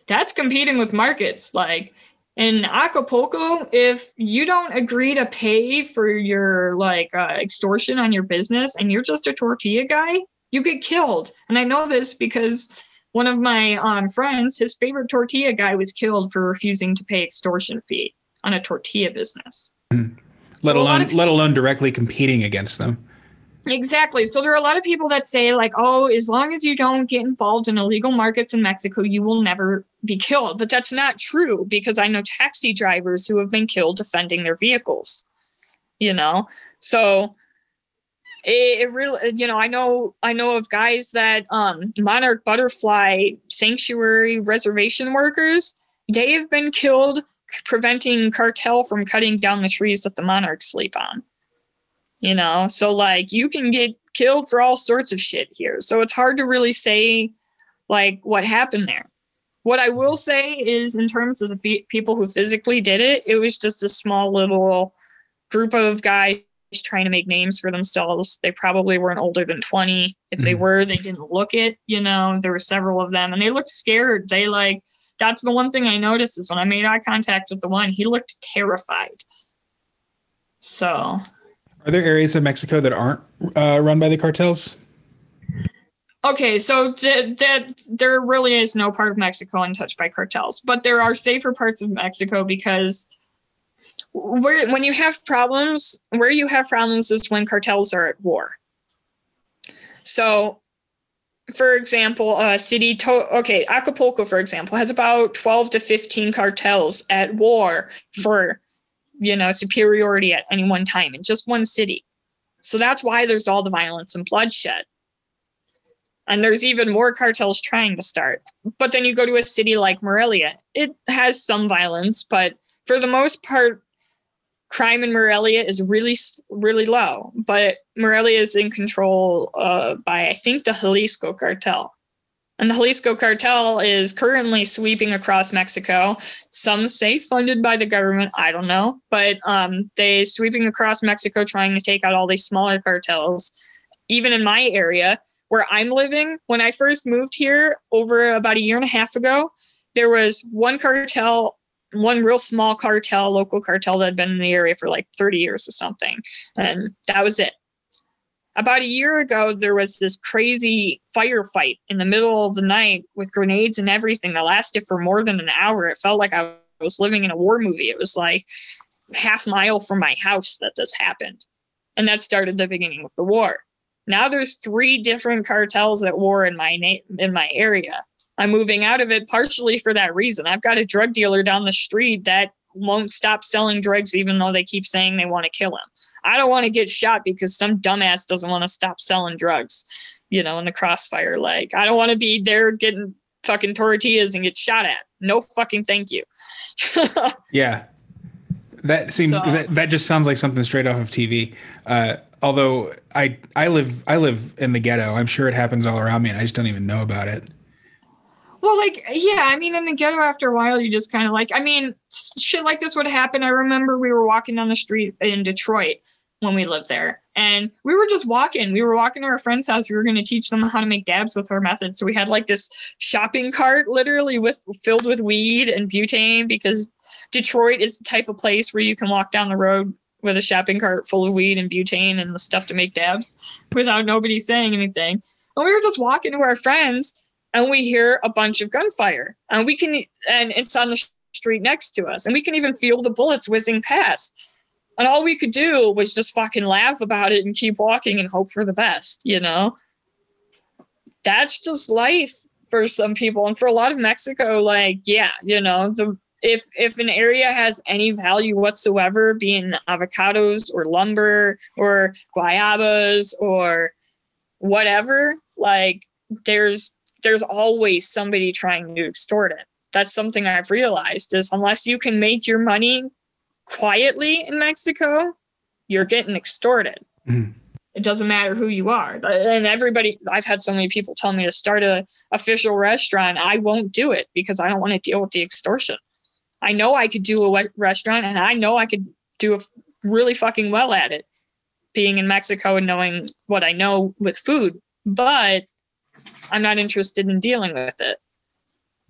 That's competing with markets. Like in Acapulco, if you don't agree to pay for your like uh, extortion on your business and you're just a tortilla guy, you get killed. And I know this because one of my um, friends, his favorite tortilla guy, was killed for refusing to pay extortion fee on a tortilla business. Mm. Let so alone, let alone directly competing against them. Exactly. So there are a lot of people that say, like, oh, as long as you don't get involved in illegal markets in Mexico, you will never be killed. But that's not true because I know taxi drivers who have been killed defending their vehicles. You know, so it, it really, you know, I know, I know of guys that um, monarch butterfly sanctuary reservation workers. They have been killed preventing cartel from cutting down the trees that the monarchs sleep on you know? So like you can get killed for all sorts of shit here. So it's hard to really say like what happened there. What i will say is in terms of the people who physically did it it was just a small little group of guys trying to make names for themselves. They probably weren't older than 20 if they mm-hmm. were they didn't look it you know? There were several of them and they looked scared. They like that's the one thing i noticed is when i made eye contact with the one he looked terrified. So are there areas of Mexico that aren't uh, run by the cartels? Okay, so th- that there really is no part of Mexico untouched by cartels, but there are safer parts of Mexico because where when you have problems, where you have problems is when cartels are at war. So, for example, a city to- okay, Acapulco, for example, has about twelve to fifteen cartels at war for you know superiority at any one time in just one city. So that's why there's all the violence and bloodshed. And there's even more cartels trying to start. But then you go to a city like morelia it has some violence but for the most part crime in morelia is really really low. But morelia is in control uh, by i think the jalisco cartel and the Jalisco cartel is currently sweeping across Mexico. Some say funded by the government. I don't know. But um, they sweeping across Mexico trying to take out all these smaller cartels. Even in my area where I'm living, when I first moved here over about a year and a half ago, there was one cartel one real small cartel, local cartel that had been in the area for like 30 years or something. And that was it about a year ago there was this crazy firefight in the middle of the night with grenades and everything that lasted for more than an hour. It felt like i was living in a war movie. It was like half mile from my house that this happened. And that started the beginning of the war. Now there's three different cartels at war in my na- in my area. I'm moving out of it partially for that reason. I've got a drug dealer down the street that won't stop selling drugs even though they keep saying they want to kill him. I don't want to get shot because some dumbass doesn't want to stop selling drugs, you know, in the crossfire. Like, I don't want to be there getting fucking tortillas and get shot at. No fucking thank you. [LAUGHS] yeah. That seems so, that, that just sounds like something straight off of TV. Uh, although I I live I live in the ghetto. I'm sure it happens all around me and I just don't even know about it. Well, like, yeah, I mean, in the ghetto, after a while, you just kind of like, I mean, shit like this would happen. I remember we were walking down the street in Detroit when we lived there, and we were just walking. We were walking to our friend's house. We were going to teach them how to make dabs with our method. So we had like this shopping cart, literally with filled with weed and butane, because Detroit is the type of place where you can walk down the road with a shopping cart full of weed and butane and the stuff to make dabs without nobody saying anything. And we were just walking to our friends and we hear a bunch of gunfire and we can and it's on the street next to us and we can even feel the bullets whizzing past. And all we could do was just fucking laugh about it and keep walking and hope for the best you know? That's just life for some people. And for a lot of mexico like yeah you know the if if an area has any value whatsoever being avocados or lumber or guayabas or whatever like there's there's always somebody trying to extort it. That's something I've realized is unless you can make your money quietly in Mexico, you're getting extorted. Mm. It doesn't matter who you are. And everybody, I've had so many people tell me to start a official restaurant. I won't do it because I don't want to deal with the extortion. I know I could do a restaurant and I know I could do a really fucking well at it being in Mexico and knowing what I know with food. But I'm not interested in dealing with it.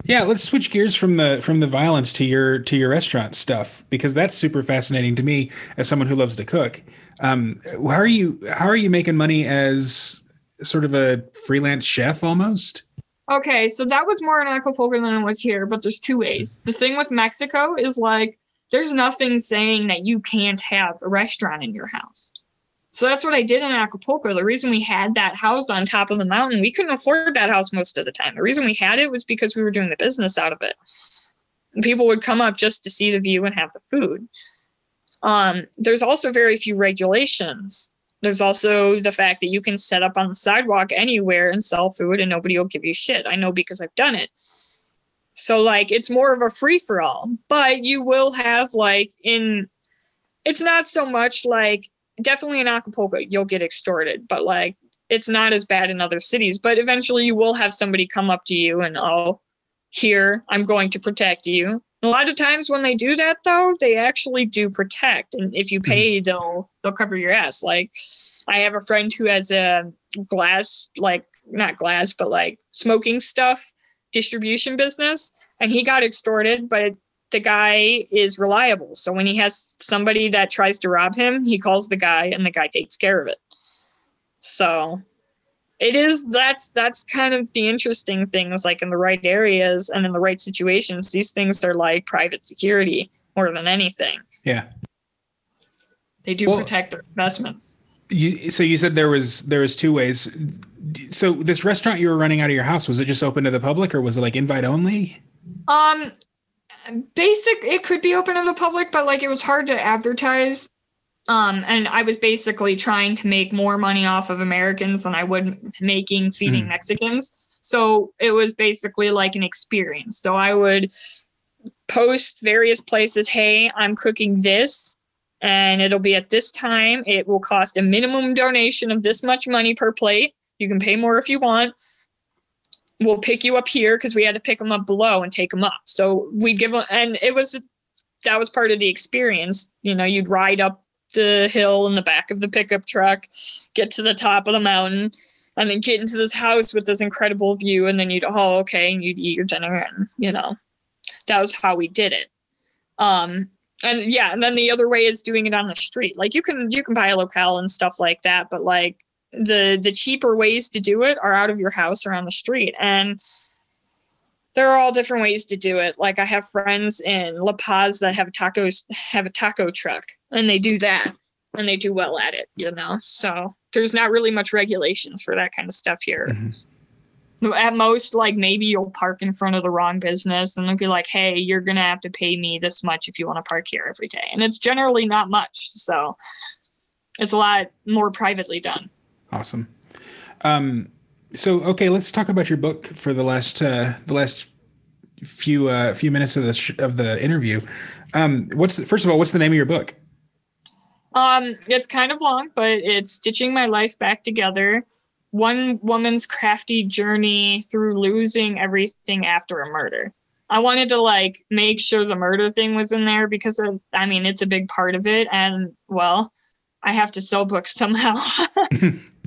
Yeah, let's switch gears from the from the violence to your to your restaurant stuff because that's super fascinating to me as someone who loves to cook. Um, how are you how are you making money as sort of a freelance chef almost? Okay, so that was more in Acapulco than it was here, but there's two ways. The thing with Mexico is like there's nothing saying that you can't have a restaurant in your house. So that's what I did in Acapulco. The reason we had that house on top of the mountain, we couldn't afford that house most of the time. The reason we had it was because we were doing the business out of it. People would come up just to see the view and have the food. Um, there's also very few regulations. There's also the fact that you can set up on the sidewalk anywhere and sell food and nobody will give you shit. I know because I've done it. So like it's more of a free for all, but you will have like in it's not so much like definitely in Acapulco, you'll get extorted, but like it's not as bad in other cities. But eventually, you will have somebody come up to you and, oh, here, I'm going to protect you. A lot of times when they do that, though, they actually do protect, and if you pay, mm-hmm. they'll they'll cover your ass. Like, I have a friend who has a glass, like not glass, but like smoking stuff distribution business, and he got extorted, but the guy is reliable. So when he has somebody that tries to rob him, he calls the guy and the guy takes care of it. So it is that's that's kind of the interesting things like in the right areas and in the right situations these things are like private security more than anything. Yeah. They do well, protect their investments. you, so you said there was there was two ways. So this restaurant you were running out of your house was it just open to the public or was it like invite only? Um basic it could be open to the public but like it was hard to advertise. Um and i was basically trying to make more money off of americans than i would making feeding mm. mexicans. So it was basically like an experience. So i would post various places hey i'm cooking this and it'll be at this time. It will cost a minimum donation of this much money per plate. You can pay more if you want we'll pick you up here because we had to pick them up below and take them up. So we'd give them, and it was that was part of the experience. You know, you'd ride up the hill in the back of the pickup truck, get to the top of the mountain, and then get into this house with this incredible view. And then you'd, oh, okay, and you'd eat your dinner, and you know, that was how we did it. Um, and yeah, and then the other way is doing it on the street. Like you can you can buy a locale and stuff like that, but like the the cheaper ways to do it are out of your house or on the street. And there are all different ways to do it. Like i have friends in la paz that have tacos have a taco truck and they do that and they do well at it you know? So there's not really much regulations for that kind of stuff here. Mm-hmm. at most like maybe you'll park in front of the wrong business and they'll be like hey you're gonna have to pay me this much if you want to park here every day. And it's generally not much so it's a lot more privately done Awesome. Um, so okay, let's talk about your book for the last uh, the last few uh, few minutes of the sh- of the interview. Um, what's the, first of all, what's the name of your book? Um, it's kind of long, but it's stitching my life back together. one woman's crafty journey through losing everything after a murder. I wanted to like make sure the murder thing was in there because of, I mean it's a big part of it and well I have to sell books somehow. [LAUGHS] [LAUGHS]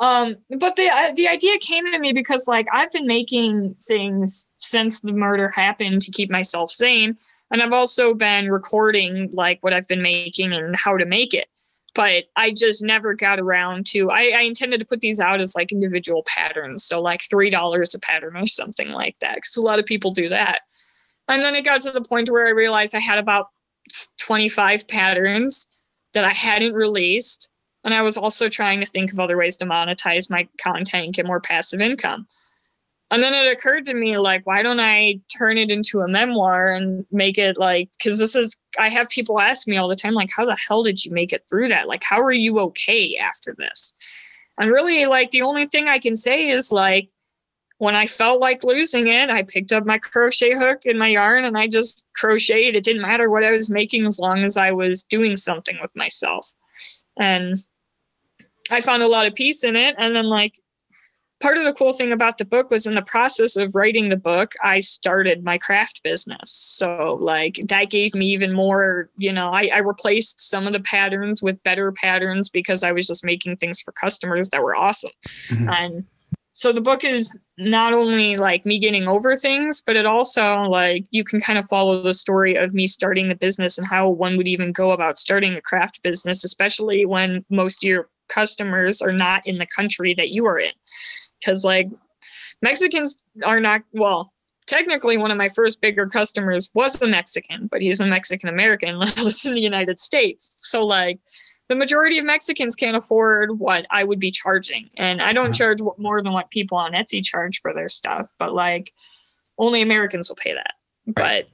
um but the uh, the idea came to me because like I've been making things since the murder happened to keep myself sane and I've also been recording like what I've been making and how to make it but I just never got around to. I, I intended to put these out as like individual patterns, so like three dollars a pattern or something like that, because a lot of people do that. And then it got to the point where I realized I had about 25 patterns that I hadn't released. And I was also trying to think of other ways to monetize my content and get more passive income. And then it occurred to me, like, why don't I turn it into a memoir and make it like, because this is, I have people ask me all the time, like, how the hell did you make it through that? Like, how are you okay after this? And really, like, the only thing I can say is, like, when I felt like losing it, I picked up my crochet hook and my yarn and I just crocheted. It didn't matter what I was making as long as I was doing something with myself. And I found a lot of peace in it. And then, like, part of the cool thing about the book was in the process of writing the book, I started my craft business. So, like, that gave me even more, you know, I, I replaced some of the patterns with better patterns because I was just making things for customers that were awesome. Mm-hmm. And so the book is not only like me getting over things, but it also like you can kind of follow the story of me starting the business and how one would even go about starting a craft business, especially when most of your customers are not in the country that you are in because like Mexicans are not well. Technically, one of my first bigger customers was a Mexican, but he's a Mexican American, [LAUGHS] lives in the United States. So like the majority of Mexicans can't afford what I would be charging. And I don't uh-huh. charge more than what people on Etsy charge for their stuff, but like only Americans will pay that. But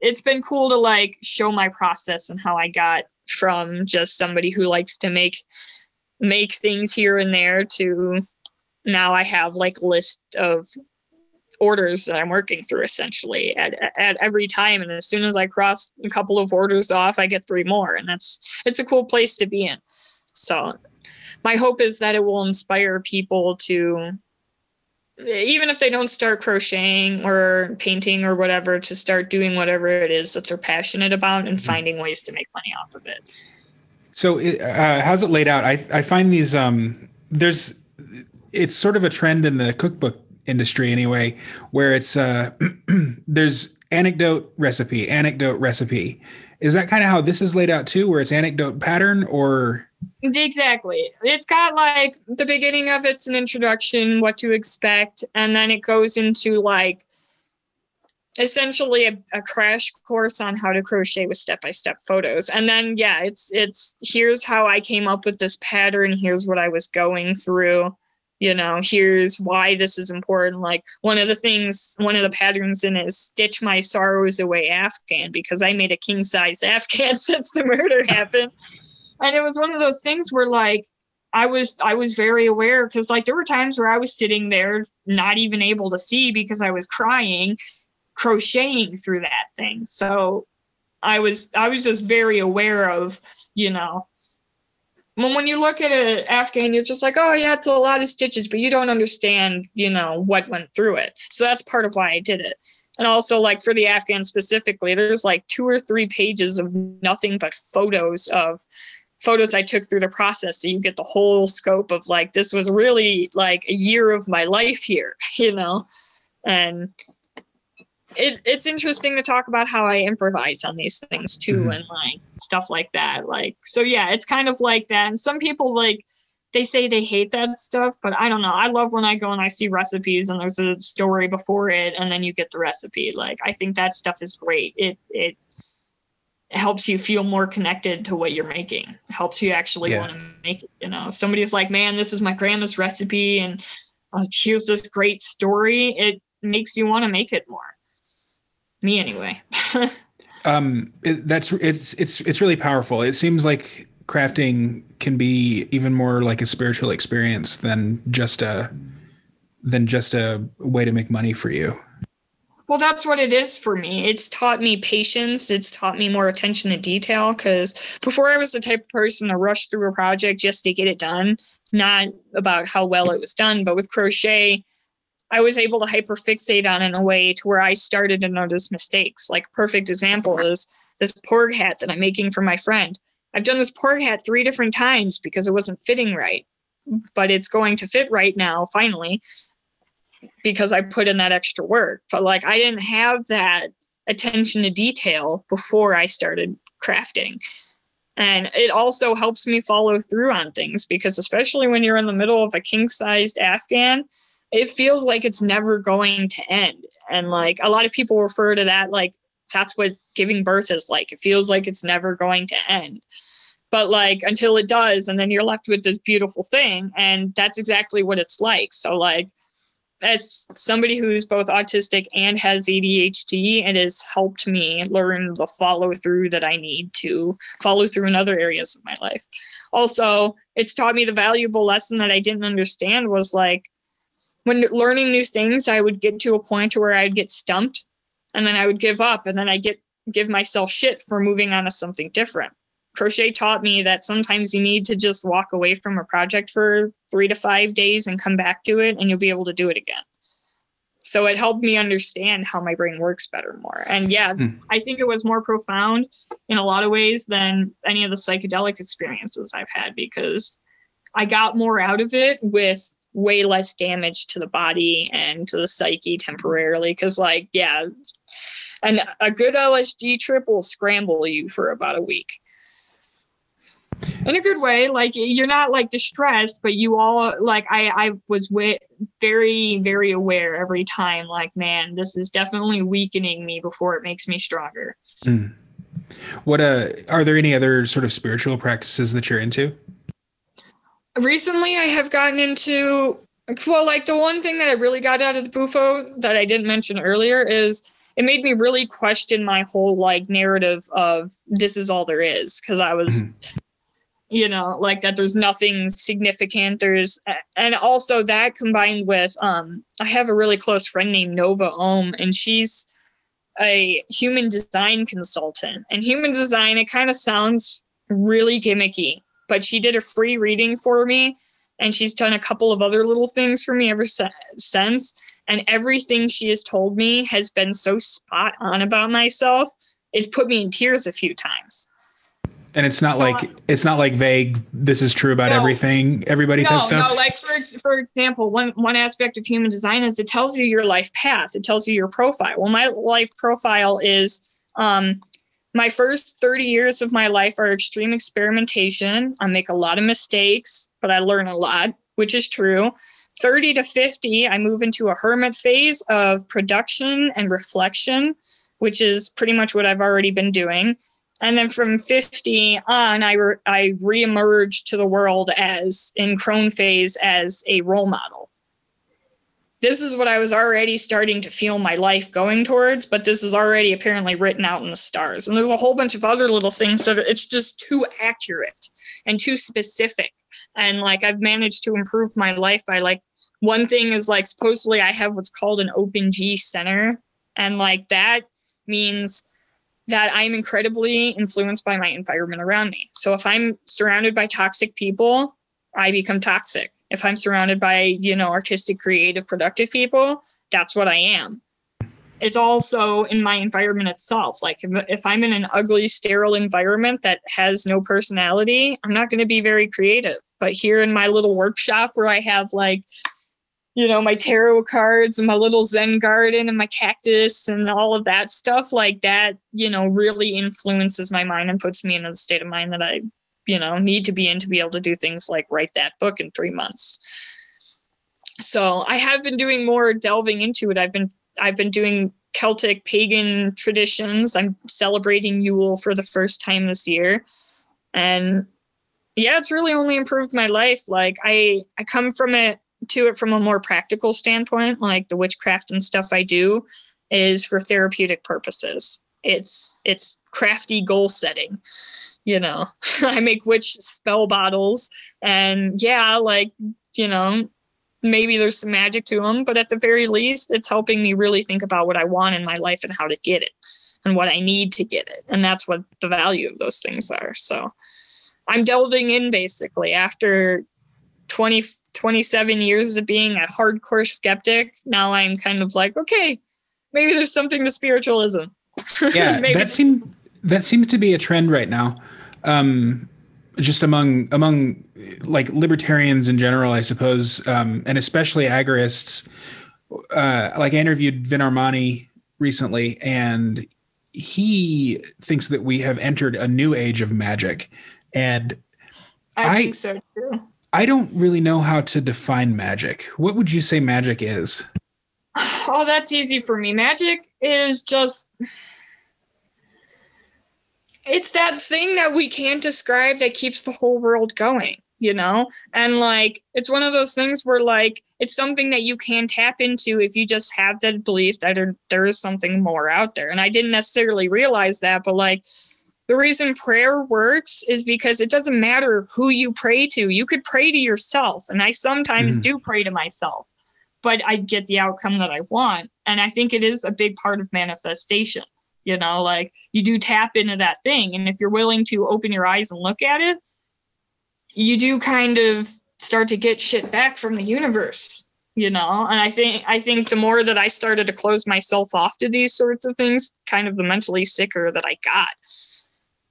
it's been cool to like show my process and how I got from just somebody who likes to make make things here and there to now I have like a list of orders that I'm working through essentially at, at every time. And as soon as I cross a couple of orders off, I get three more. And that's, it's a cool place to be in. So my hope is that it will inspire people to, even if they don't start crocheting or painting or whatever, to start doing whatever it is that they're passionate about and mm-hmm. finding ways to make money off of it. So, uh, how's it laid out? I, I find these, um, there's, it's sort of a trend in the cookbook industry anyway, where it's uh, [CLEARS THROAT] there's anecdote recipe, anecdote recipe. Is that kind of how this is laid out too, where it's anecdote pattern or? Exactly. It's got like the beginning of it's an introduction, what to expect, and then it goes into like essentially a, a, crash course on how to crochet with step-by-step photos. And then yeah it's it's here's how i came up with this pattern. Here's what i was going through. You know here's why this is important. Like one of the things one of the patterns in is stitch my sorrows away afghan because i made a king size [LAUGHS] afghan since the murder [LAUGHS] happened. And it was one of those things where like i was i was very aware because like there were times where i was sitting there not even able to see because i was crying crocheting through that thing so i was i was just very aware of you know when, when you look at an Afghan, you're just like, oh yeah, it's a lot of stitches, but you don't understand, you know, what went through it. So that's part of why I did it. And also, like for the Afghan specifically, there's like two or three pages of nothing but photos of photos I took through the process. So you get the whole scope of like this was really like a year of my life here, [LAUGHS] you know. And it, it's interesting to talk about how I improvise on these things too mm-hmm. and like stuff like that. Like, so yeah, it's kind of like that. And some people like, they say they hate that stuff, but I don't know. I love when I go and I see recipes and there's a story before it and then you get the recipe. Like, I think that stuff is great. It, it, helps you feel more connected to what you're making. It helps you actually yeah. want to make it. You know, if somebody's like, man, this is my grandma's recipe and uh, here's this great story, it makes you want to make it more me anyway. [LAUGHS] um, it, that's it's it's it's really powerful. It seems like crafting can be even more like a spiritual experience than just a than just a way to make money for you. Well, that's what it is for me. It's taught me patience. It's taught me more attention to detail because before I was the type of person to rush through a project just to get it done, not about how well it was done. But with crochet, I was able to hyperfixate on in a way to where I started to notice mistakes. Like perfect example is this porg hat that I'm making for my friend. I've done this porg hat three different times because it wasn't fitting right, but it's going to fit right now, finally because I put in that extra work. But like I didn't have that attention to detail before I started crafting. And it also helps me follow through on things because, especially when you're in the middle of a king sized Afghan, it feels like it's never going to end. And like a lot of people refer to that like that's what giving birth is like. It feels like it's never going to end. But like until it does, and then you're left with this beautiful thing. And that's exactly what it's like. So, like, as somebody who's both autistic and has ADHD, it has helped me learn the follow through that I need to follow through in other areas of my life. Also, it's taught me the valuable lesson that I didn't understand was like when learning new things, I would get to a point where I'd get stumped and then I would give up and then I get give myself shit for moving on to something different crochet taught me that sometimes you need to just walk away from a project for three to five days and come back to it and you'll be able to do it again. So it helped me understand how my brain works better more. And yeah mm. i think it was more profound in a lot of ways than any of the psychedelic experiences i've had because i got more out of it with way less damage to the body and to the psyche temporarily. Because like yeah and a good lsd trip will scramble you for about a week in a good way like you're not like distressed but you all like i i was wi- very very aware every time like man this is definitely weakening me before it makes me stronger. Mm. what uh are there any other sort of spiritual practices that you're into? Recently i have gotten into well like the one thing that i really got out of the bufo that i didn't mention earlier is it made me really question my whole like narrative of this is all there is because i was mm-hmm you know like that there's nothing significant there's and also that combined with um i have a really close friend named nova ohm and she's a human design consultant. And human design it kind of sounds really gimmicky but she did a free reading for me and she's done a couple of other little things for me ever since. And everything she has told me has been so spot on about myself it's put me in tears a few times and it's not so, like it's not like vague. This is true about no, everything. Everybody no, type stuff. No, like for for example, one one aspect of human design is it tells you your life path. It tells you your profile. Well, my life profile is um, my first 30 years of my life are extreme experimentation. I make a lot of mistakes, but I learn a lot, which is true. 30 to 50, I move into a hermit phase of production and reflection, which is pretty much what I've already been doing and then from 50 on i re- i reemerged to the world as in crone phase as a role model. This is what i was already starting to feel my life going towards but this is already apparently written out in the stars. And there's a whole bunch of other little things that it's just too accurate and too specific. And like i've managed to improve my life by like one thing is like supposedly i have what's called an open g center. And like that means that I'm incredibly influenced by my environment around me. So if I'm surrounded by toxic people, I become toxic. If I'm surrounded by, you know, artistic, creative, productive people, that's what I am. It's also in my environment itself. Like if, if I'm in an ugly, sterile environment that has no personality, I'm not going to be very creative. But here in my little workshop where I have like you know, my tarot cards and my little Zen garden and my cactus and all of that stuff like that, you know, really influences my mind and puts me in a state of mind that I, you know, need to be in to be able to do things like write that book in three months. So I have been doing more delving into it. I've been I've been doing Celtic pagan traditions. I'm celebrating Yule for the first time this year. And yeah, it's really only improved my life. Like I I come from it to it from a more practical standpoint, like the witchcraft and stuff I do is for therapeutic purposes. It's it's crafty goal setting. You know, [LAUGHS] I make witch spell bottles and yeah, like, you know, maybe there's some magic to them, but at the very least, it's helping me really think about what I want in my life and how to get it and what I need to get it. And that's what the value of those things are. So I'm delving in basically after 20, 27 years of being a hardcore skeptic. Now I'm kind of like, okay, maybe there's something to spiritualism. [LAUGHS] Yeah, that seems that seems to be a trend right now. Um, just among among like libertarians in general, I suppose, um, and especially agorists. Uh, like I interviewed Vin Armani recently, and he thinks that we have entered a new age of magic, and I, I think so too. I don't really know how to define magic. What would you say magic is? Oh, that's easy for me. Magic is just it's that thing that we can't describe that keeps the whole world going, you know? And like it's one of those things where like it's something that you can tap into if you just have that belief that there, there is something more out there. And I didn't necessarily realize that, but like the reason prayer works is because it doesn't matter who you pray to. You could pray to yourself. And I sometimes mm. do pray to myself, but I get the outcome that I want. And I think it is a big part of manifestation. You know, like you do tap into that thing. And if you're willing to open your eyes and look at it, you do kind of start to get shit back from the universe you know and i think i think the more that i started to close myself off to these sorts of things kind of the mentally sicker that i got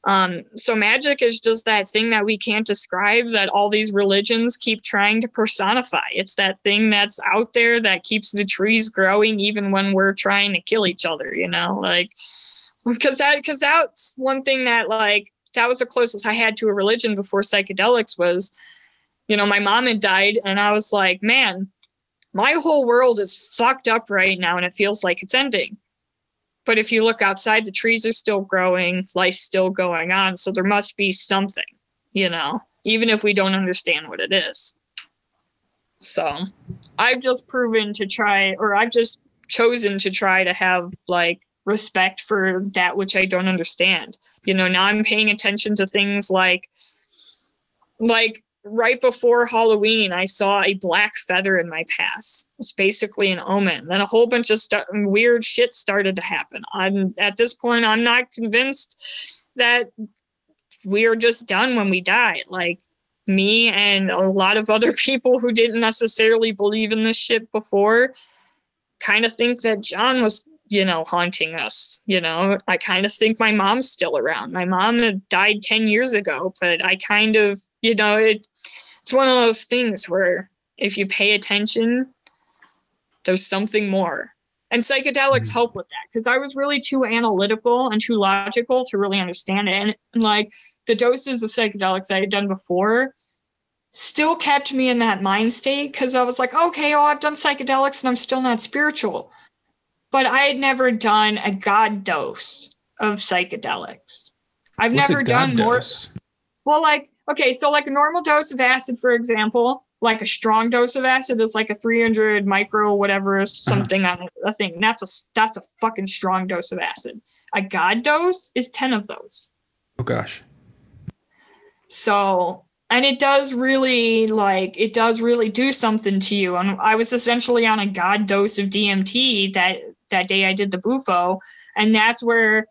um, so magic is just that thing that we can't describe that all these religions keep trying to personify. It's that thing that's out there that keeps the trees growing even when we're trying to kill each other, you know, like because that because that's one thing that like that was the closest I had to a religion before psychedelics was, you know, my mom had died and I was like, man, my whole world is fucked up right now and it feels like it's ending but if you look outside, the trees are still growing, life's still going on. So there must be something, you know, even if we don't understand what it is. So I've just proven to try, or I've just chosen to try to have like respect for that which I don't understand. You know, now I'm paying attention to things like, like right before Halloween, I saw a black feather in my path. It's basically an omen. Then a whole bunch of st- weird shit started to happen. I'm at this point, I'm not convinced that we are just done when we die. Like me and a lot of other [LAUGHS] people who didn't necessarily believe in this shit before kind of think that John was you know, haunting us. You know, I kind of think my mom's still around. My mom had died 10 years ago, but I kind of, you know, it, it's one of those things where if you pay attention, there's something more. And psychedelics mm-hmm. help with that because I was really too analytical and too logical to really understand it. And, and like the doses of psychedelics I had done before still kept me in that mind state because I was like, okay, oh, I've done psychedelics and I'm still not spiritual but I had never done a god dose of psychedelics. I've What's never done dose? more. Well, like, okay, so like a normal dose of acid, for example, like a strong dose of acid is like a 300 micro whatever uh-huh. something uh-huh. on a thing. That's a that's a fucking strong dose of acid. A god dose is 10 of those. Oh gosh. So and it does really like it does really do something to you and i was essentially on a god dose of dmt that that day I did the Bufo. And that's where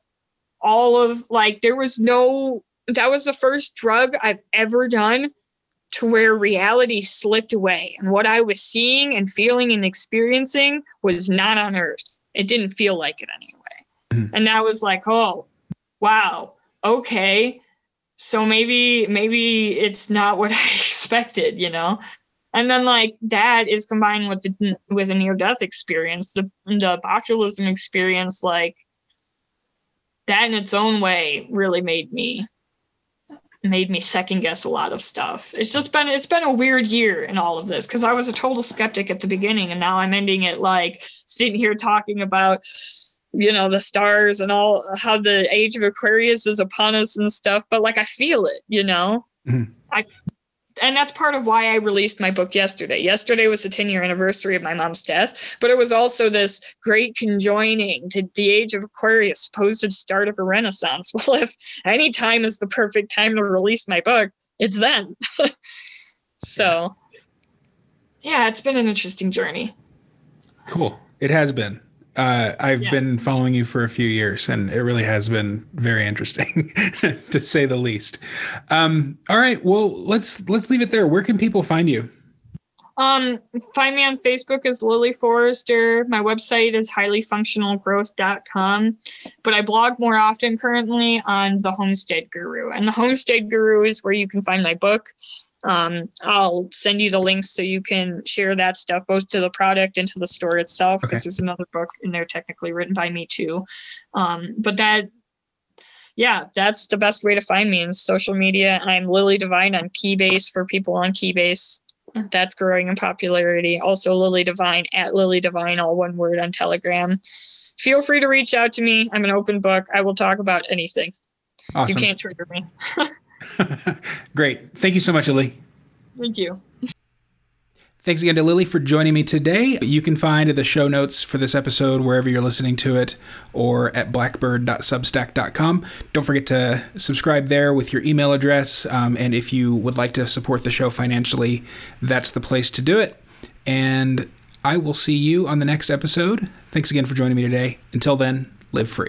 all of like there was no that was the first drug I've ever done to where reality slipped away. And what I was seeing and feeling and experiencing was not on earth. It didn't feel like it anyway. Mm-hmm. And that was like, oh, wow, okay. So maybe maybe it's not what [LAUGHS] I expected, you know? And then like that is combined with the with a near death experience. The the botulism experience like that in its own way really made me made me second guess a lot of stuff. It's just been it's been a weird year in all of this because i was a total skeptic at the beginning and now i'm ending it like sitting here talking about you know the stars and all how the age of aquarius is upon us and stuff but like i feel it you know? Mm-hmm. i and that's part of why I released my book yesterday. Yesterday was the 10 year anniversary of my mom's death, but it was also this great conjoining to the age of Aquarius, supposed to start of a renaissance. [LAUGHS] Well, if any time is the perfect time to release my book, it's then. [LAUGHS] so yeah, it's been an interesting journey. Cool. It has been. Uh, I've Yeah. been following you for a few years, and it really has been very interesting, [LAUGHS] to say the least. Um, all right, well let's let's leave it there. Where can people find you? Um, find me on Facebook as Lily Forrester. My website is highlyfunctionalgrowth.com, but I blog more often currently on the Homestead Guru. And the Homestead Guru is where you can find my book. Um, I'll send you the links so you can share that stuff both to the product and to the store itself. Okay. This is another book in there technically written by me too. Um, but that yeah, that's the best way to find me in social media. I'm Lily Divine on Keybase for people on Keybase that's growing in popularity. Also, Lily Divine at Lily Divine, all one word on Telegram. Feel free to reach out to me. I'm an open book. I will talk about anything. Awesome. You can't trigger me. [LAUGHS] [LAUGHS] Great. Thank you so much, Lily. Thank you. Thanks again to Lily for joining me today. You can find the show notes for this episode wherever you're listening to it or at blackbird.substack.com. Don't forget to subscribe there with your email address. Um, and if you would like to support the show financially, that's the place to do it. And I will see you on the next episode. Thanks again for joining me today. Until then, live free.